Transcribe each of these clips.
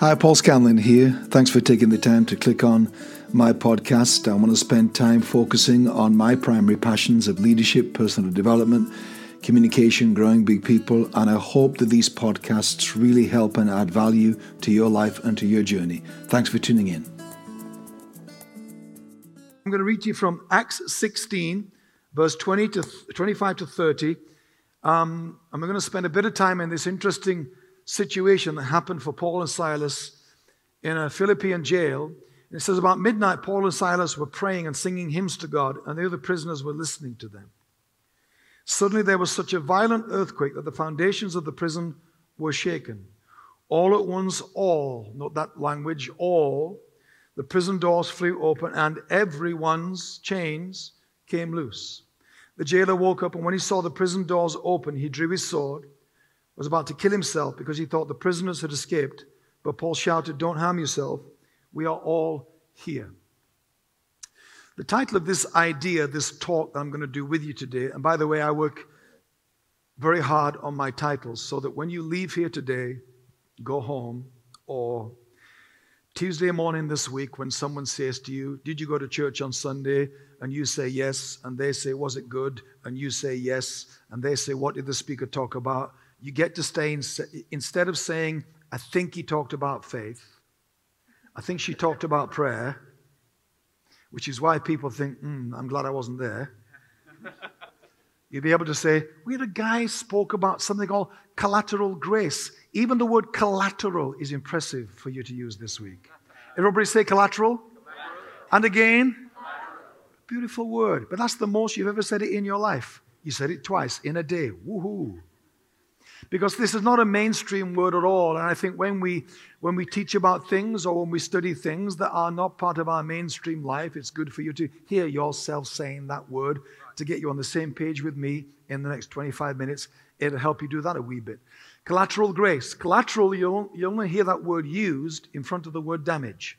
Hi, Paul Scanlon here. Thanks for taking the time to click on my podcast. I want to spend time focusing on my primary passions of leadership, personal development, communication, growing big people, and I hope that these podcasts really help and add value to your life and to your journey. Thanks for tuning in. I'm going to read to you from Acts 16, verse 20 to 25 to 30. Um, I'm going to spend a bit of time in this interesting situation that happened for Paul and Silas in a Philippian jail. It says, About midnight, Paul and Silas were praying and singing hymns to God, and the other prisoners were listening to them. Suddenly, there was such a violent earthquake that the foundations of the prison were shaken. All at once, all, note that language, all, the prison doors flew open, and everyone's chains came loose. The jailer woke up, and when he saw the prison doors open, he drew his sword was about to kill himself because he thought the prisoners had escaped. But Paul shouted, Don't harm yourself. We are all here. The title of this idea, this talk that I'm going to do with you today, and by the way, I work very hard on my titles so that when you leave here today, go home, or Tuesday morning this week, when someone says to you, Did you go to church on Sunday? And you say yes, and they say, Was it good? And you say yes, and they say, What did the speaker talk about? You get to stay in, instead of saying, I think he talked about faith, I think she talked about prayer, which is why people think, mm, I'm glad I wasn't there. You'd be able to say, We had a guy spoke about something called collateral grace. Even the word collateral is impressive for you to use this week. Everybody say collateral? collateral. And again? Collateral. Beautiful word. But that's the most you've ever said it in your life. You said it twice in a day. Woohoo because this is not a mainstream word at all. And I think when we when we teach about things or when we study things that are not part of our mainstream life, it's good for you to hear yourself saying that word to get you on the same page with me in the next 25 minutes. It'll help you do that a wee bit. Collateral grace. Collateral, you'll, you only hear that word used in front of the word damage.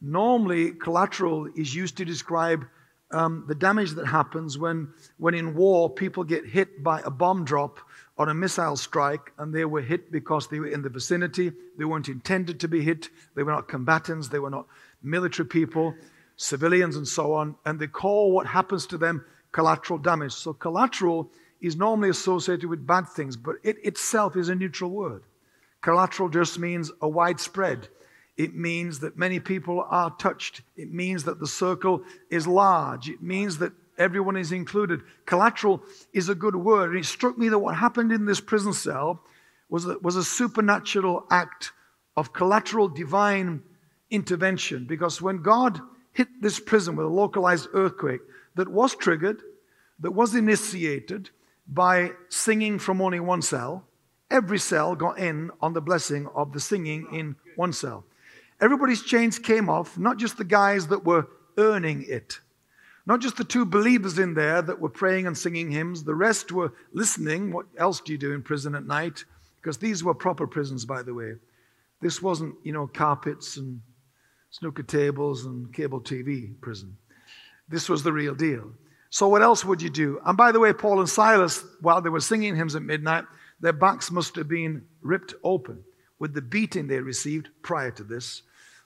Normally, collateral is used to describe um, the damage that happens when, when in war people get hit by a bomb drop on a missile strike and they were hit because they were in the vicinity. They weren't intended to be hit. They were not combatants. They were not military people, civilians, and so on. And they call what happens to them collateral damage. So, collateral is normally associated with bad things, but it itself is a neutral word. Collateral just means a widespread. It means that many people are touched. It means that the circle is large. It means that everyone is included. Collateral is a good word. And it struck me that what happened in this prison cell was a, was a supernatural act of collateral divine intervention. Because when God hit this prison with a localized earthquake that was triggered, that was initiated by singing from only one cell, every cell got in on the blessing of the singing in one cell. Everybody's chains came off, not just the guys that were earning it. Not just the two believers in there that were praying and singing hymns, the rest were listening. What else do you do in prison at night? Because these were proper prisons, by the way. This wasn't, you know, carpets and snooker tables and cable TV prison. This was the real deal. So, what else would you do? And by the way, Paul and Silas, while they were singing hymns at midnight, their backs must have been ripped open with the beating they received prior to this.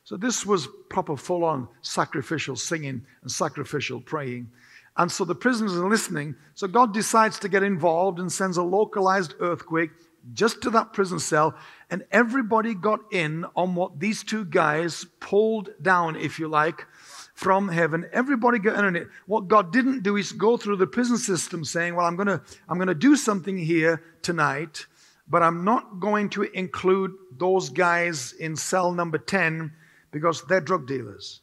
So this was proper full on sacrificial singing and sacrificial praying. And so the prisoners are listening. So God decides to get involved and sends a localized earthquake just to that prison cell. And everybody got in on what these two guys pulled down, if you like, from heaven. Everybody got in on it. What God didn't do is go through the prison system saying, Well, I'm going to I'm going to do something here tonight, but I'm not going to include those guys in cell number 10 because they're drug dealers.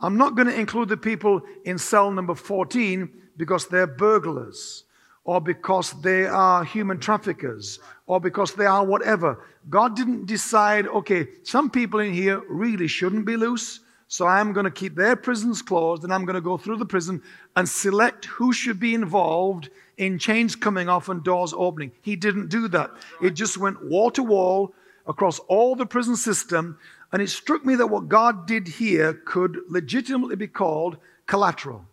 I'm not going to include the people in cell number 14 because they're burglars or because they are human traffickers or because they are whatever. God didn't decide, okay, some people in here really shouldn't be loose, so I'm going to keep their prisons closed and I'm going to go through the prison and select who should be involved in chains coming off and doors opening. He didn't do that. It just went wall to wall across all the prison system and it struck me that what God did here could legitimately be called collateral.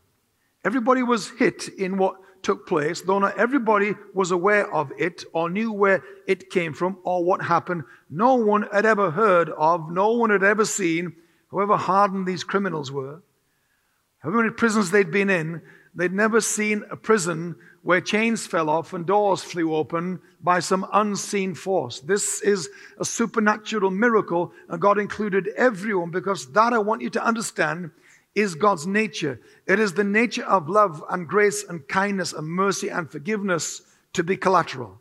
Everybody was hit in what took place, though not everybody was aware of it or knew where it came from or what happened, no one had ever heard of, no one had ever seen, however hardened these criminals were, however many prisons they'd been in, they'd never seen a prison where chains fell off and doors flew open by some unseen force. This is a supernatural miracle, and God included everyone because that I want you to understand is God's nature. It is the nature of love and grace and kindness and mercy and forgiveness to be collateral.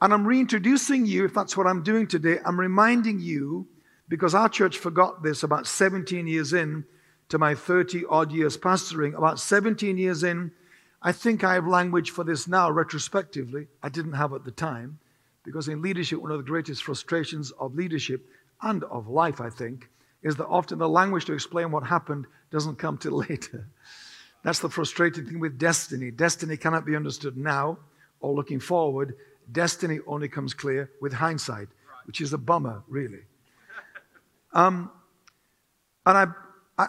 And I'm reintroducing you, if that's what I'm doing today, I'm reminding you, because our church forgot this about 17 years in to my 30 odd years pastoring, about 17 years in, I think I have language for this now retrospectively. I didn't have at the time, because in leadership, one of the greatest frustrations of leadership and of life, I think, is that often the language to explain what happened doesn't come till later. That's the frustrating thing with destiny. Destiny cannot be understood now or looking forward. Destiny only comes clear with hindsight, which is a bummer, really. Um, and I,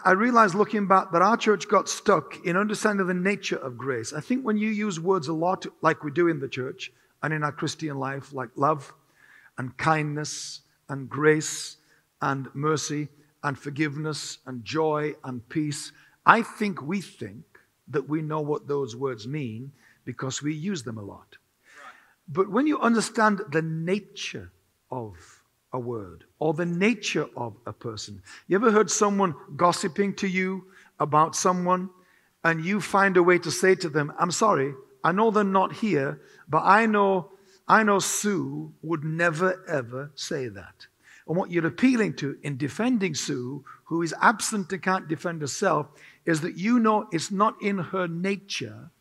I realized looking back that our church got stuck in understanding the nature of grace. I think when you use words a lot, like we do in the church and in our Christian life, like love and kindness and grace and mercy, and forgiveness and joy and peace. I think we think that we know what those words mean because we use them a lot. Right. But when you understand the nature of a word or the nature of a person, you ever heard someone gossiping to you about someone and you find a way to say to them, I'm sorry, I know they're not here, but I know I know Sue would never ever say that. And what you're appealing to in defending Sue, who is absent and can't defend herself, is that you know it's not in her nature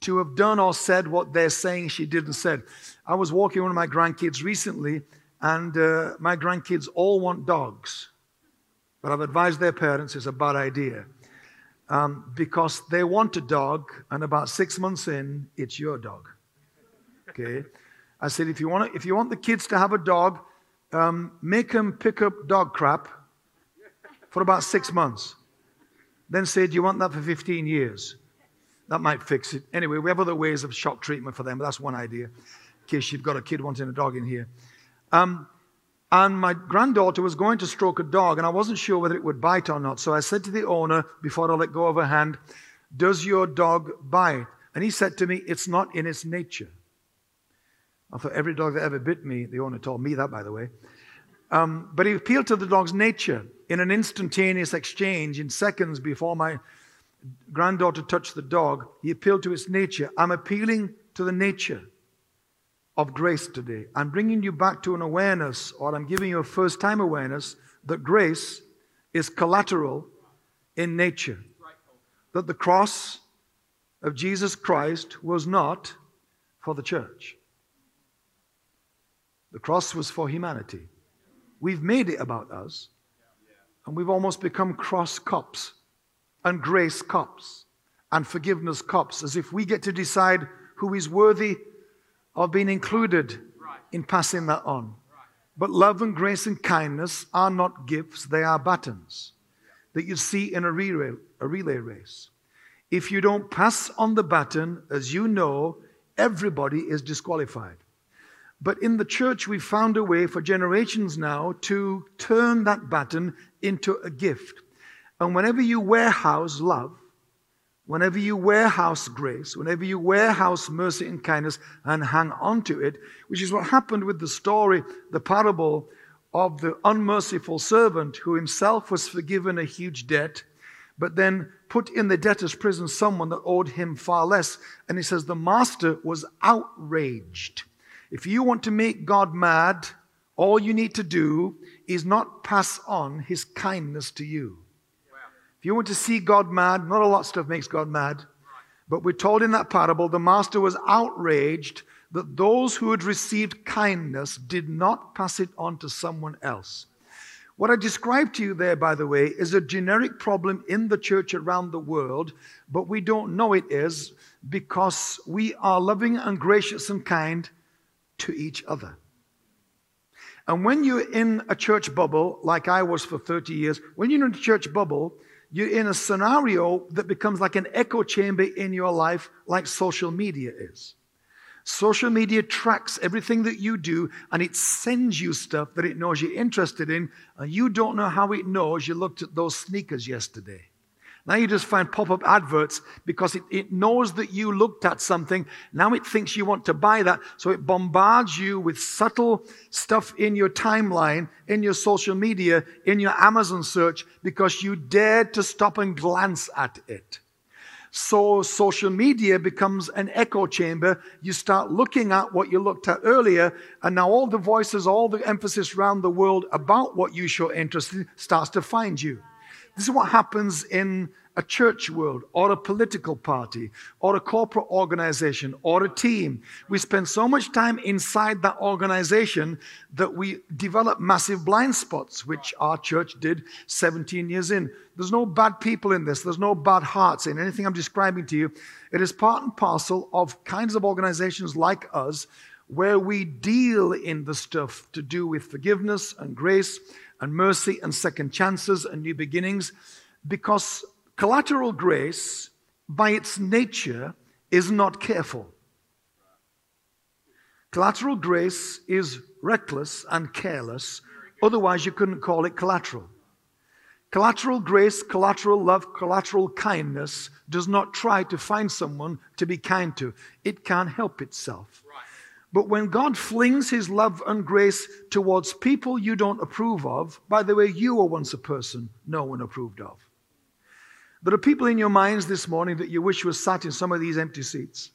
to have done or said what they're saying she did and said. I was walking one of my grandkids recently, and uh, my grandkids all want dogs. But I've advised their parents it's a bad idea. Um, because they want a dog, and about six months in, it's your dog. Okay? I said, if you want, if you want the kids to have a dog, um, make them pick up dog crap for about six months. Then say, Do you want that for 15 years? That might fix it. Anyway, we have other ways of shock treatment for them, but that's one idea in case you've got a kid wanting a dog in here. Um, and my granddaughter was going to stroke a dog, and I wasn't sure whether it would bite or not. So I said to the owner before I let go of her hand, Does your dog bite? And he said to me, It's not in its nature. I thought every dog that ever bit me, the owner told me that, by the way. Um, but he appealed to the dog's nature in an instantaneous exchange in seconds before my granddaughter touched the dog. He appealed to its nature. I'm appealing to the nature of grace today. I'm bringing you back to an awareness, or I'm giving you a first time awareness that grace is collateral in nature. That the cross of Jesus Christ was not for the church. The cross was for humanity. We've made it about us, and we've almost become cross cops and grace cops and forgiveness cops, as if we get to decide who is worthy of being included in passing that on. But love and grace and kindness are not gifts, they are buttons that you see in a relay, a relay race. If you don't pass on the baton, as you know, everybody is disqualified. But in the church, we've found a way for generations now to turn that baton into a gift. And whenever you warehouse love, whenever you warehouse grace, whenever you warehouse mercy and kindness and hang on to it, which is what happened with the story, the parable of the unmerciful servant who himself was forgiven a huge debt, but then put in the debtor's prison someone that owed him far less. And he says the master was outraged if you want to make God mad, all you need to do is not pass on his kindness to you. If you want to see God mad, not a lot of stuff makes God mad, but we're told in that parable the master was outraged that those who had received kindness did not pass it on to someone else. What I described to you there, by the way, is a generic problem in the church around the world, but we don't know it is because we are loving and gracious and kind to each other. And when you're in a church bubble, like I was for 30 years, when you're in a church bubble, you're in a scenario that becomes like an echo chamber in your life, like social media is. Social media tracks everything that you do and it sends you stuff that it knows you're interested in, and you don't know how it knows you looked at those sneakers yesterday. Now you just find pop up adverts because it, it knows that you looked at something. Now it thinks you want to buy that. So it bombards you with subtle stuff in your timeline, in your social media, in your Amazon search because you dared to stop and glance at it. So social media becomes an echo chamber. You start looking at what you looked at earlier, and now all the voices, all the emphasis around the world about what you show interest in starts to find you. This is what happens in a church world or a political party or a corporate organization or a team. We spend so much time inside that organization that we develop massive blind spots, which our church did 17 years in. There's no bad people in this, there's no bad hearts in anything I'm describing to you. It is part and parcel of kinds of organizations like us where we deal in the stuff to do with forgiveness and grace and mercy and second chances and new beginnings because Collateral grace, by its nature, is not careful. Collateral grace is reckless and careless. Otherwise, you couldn't call it collateral. Collateral grace, collateral love, collateral kindness does not try to find someone to be kind to. It can't help itself. But when God flings his love and grace towards people you don't approve of, by the way, you were once a person no one approved of. There are people in your minds this morning that you wish were sat in some of these empty seats.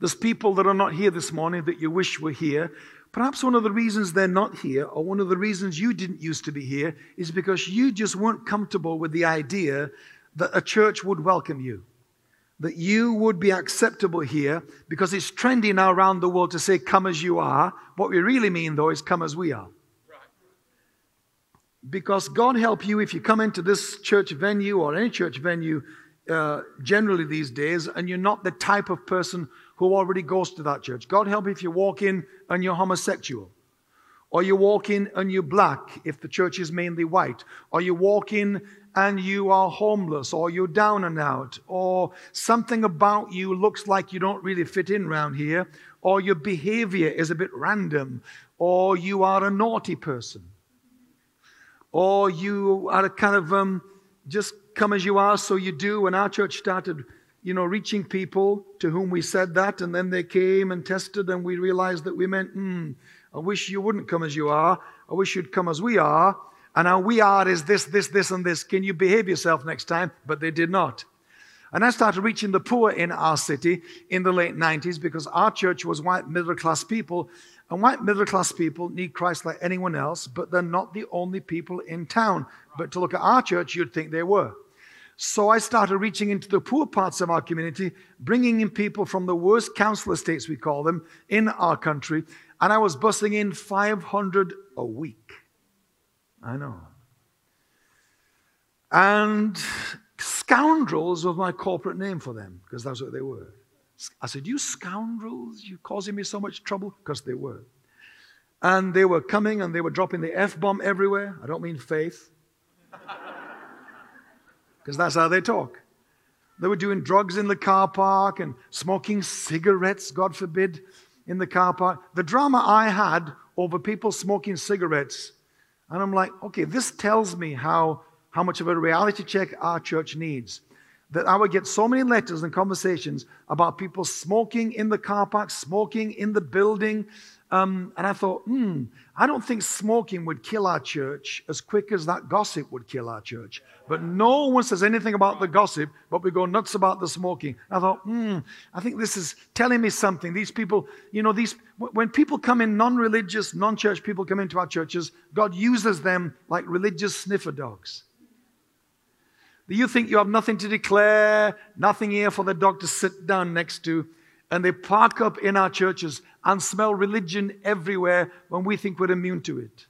There's people that are not here this morning that you wish were here. Perhaps one of the reasons they're not here, or one of the reasons you didn't used to be here, is because you just weren't comfortable with the idea that a church would welcome you. That you would be acceptable here because it's trendy now around the world to say, come as you are. What we really mean, though, is come as we are. Because God help you if you come into this church venue or any church venue uh, generally these days and you're not the type of person who already goes to that church. God help if you walk in and you're homosexual. Or you walk in and you're black if the church is mainly white. Or you walk in and you are homeless or you're down and out. Or something about you looks like you don't really fit in around here. Or your behavior is a bit random. Or you are a naughty person or you are a kind of um, just come as you are, so you do. When our church started, you know, reaching people to whom we said that, and then they came and tested, and we realized that we meant, hmm, I wish you wouldn't come as you are. I wish you'd come as we are. And our we are is this, this, this, and this. Can you behave yourself next time? But they did not. And I started reaching the poor in our city in the late 90s because our church was white middle class people. And white middle class people need Christ like anyone else, but they're not the only people in town. But to look at our church, you'd think they were. So I started reaching into the poor parts of our community, bringing in people from the worst council estates, we call them, in our country. And I was busing in 500 a week. I know. And scoundrels was my corporate name for them, because that's what they were. I said, You scoundrels, you're causing me so much trouble? Because they were. And they were coming and they were dropping the F bomb everywhere. I don't mean faith, because that's how they talk. They were doing drugs in the car park and smoking cigarettes, God forbid, in the car park. The drama I had over people smoking cigarettes, and I'm like, okay, this tells me how, how much of a reality check our church needs that I would get so many letters and conversations about people smoking in the car park, smoking in the building. Um, and I thought, hmm, I don't think smoking would kill our church as quick as that gossip would kill our church. But no one says anything about the gossip, but we go nuts about the smoking. I thought, hmm, I think this is telling me something. These people, you know, these when people come in, non-religious, non-church people come into our churches, God uses them like religious sniffer dogs. Do you think you have nothing to declare, nothing here for the dog to sit down next to, and they park up in our churches and smell religion everywhere when we think we're immune to it.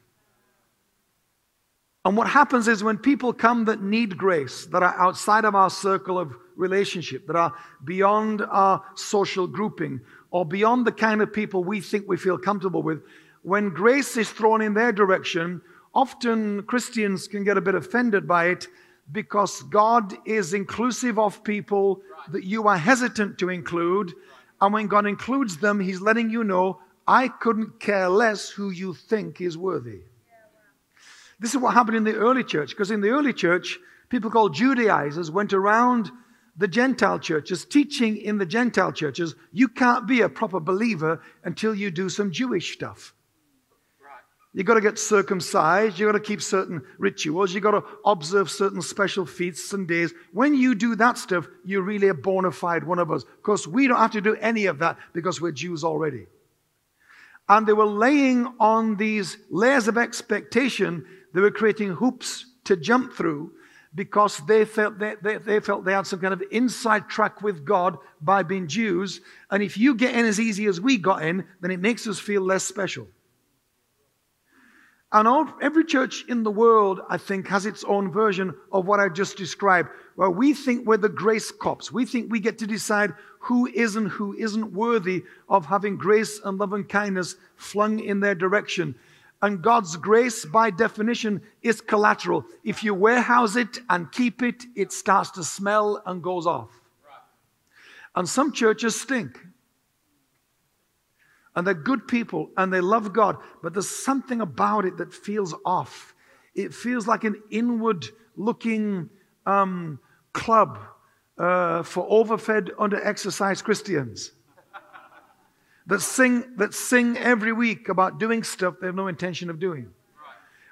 And what happens is when people come that need grace, that are outside of our circle of relationship, that are beyond our social grouping, or beyond the kind of people we think we feel comfortable with, when grace is thrown in their direction, often Christians can get a bit offended by it because God is inclusive of people that you are hesitant to include. And when God includes them, He's letting you know, I couldn't care less who you think is worthy. This is what happened in the early church, because in the early church, people called Judaizers went around the Gentile churches, teaching in the Gentile churches, you can't be a proper believer until you do some Jewish stuff. You've got to get circumcised. You've got to keep certain rituals. You've got to observe certain special feasts and days. When you do that stuff, you're really a bona fide one of us. Because we don't have to do any of that because we're Jews already. And they were laying on these layers of expectation. They were creating hoops to jump through because they felt they, they, they, felt they had some kind of inside track with God by being Jews. And if you get in as easy as we got in, then it makes us feel less special. And all, every church in the world, I think, has its own version of what I just described, where we think we're the grace cops. We think we get to decide who is and who isn't worthy of having grace and love and kindness flung in their direction. And God's grace, by definition, is collateral. If you warehouse it and keep it, it starts to smell and goes off. And some churches stink and they're good people and they love God, but there's something about it that feels off. It feels like an inward looking um, club uh, for overfed, under-exercised Christians that sing, that sing every week about doing stuff they have no intention of doing.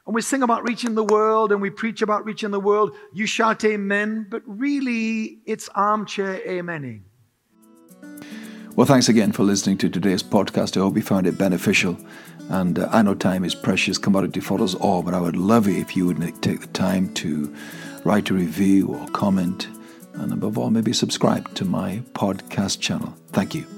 And we sing about reaching the world and we preach about reaching the world. You shout amen, but really it's armchair amening. Well, thanks again for listening to today's podcast. I hope you found it beneficial. And uh, I know time is precious commodity for us all, but I would love it if you would take the time to write a review or comment, and above all, maybe subscribe to my podcast channel. Thank you.